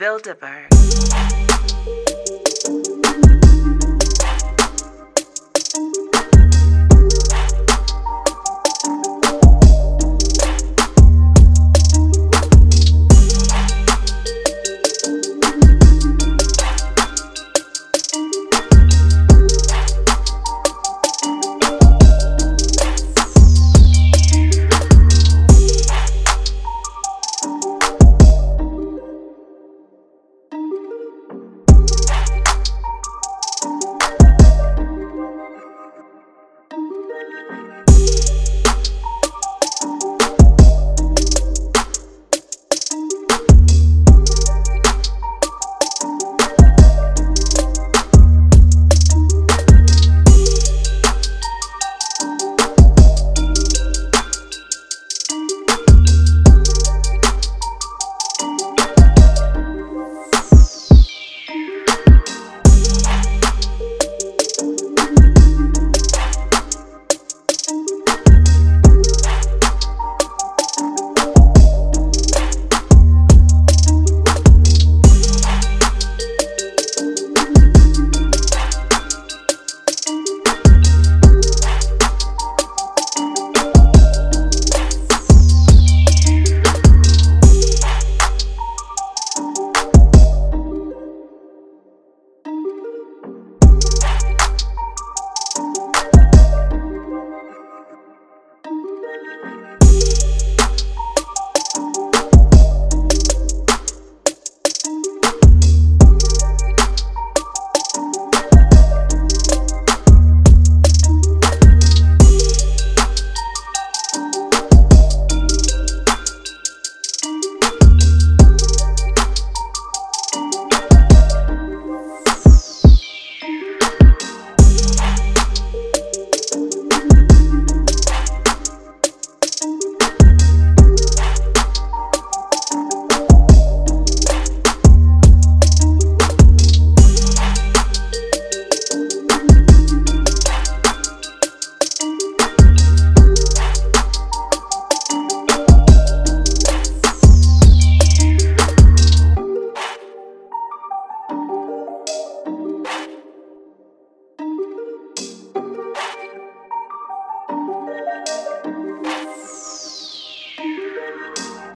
Bilderberg.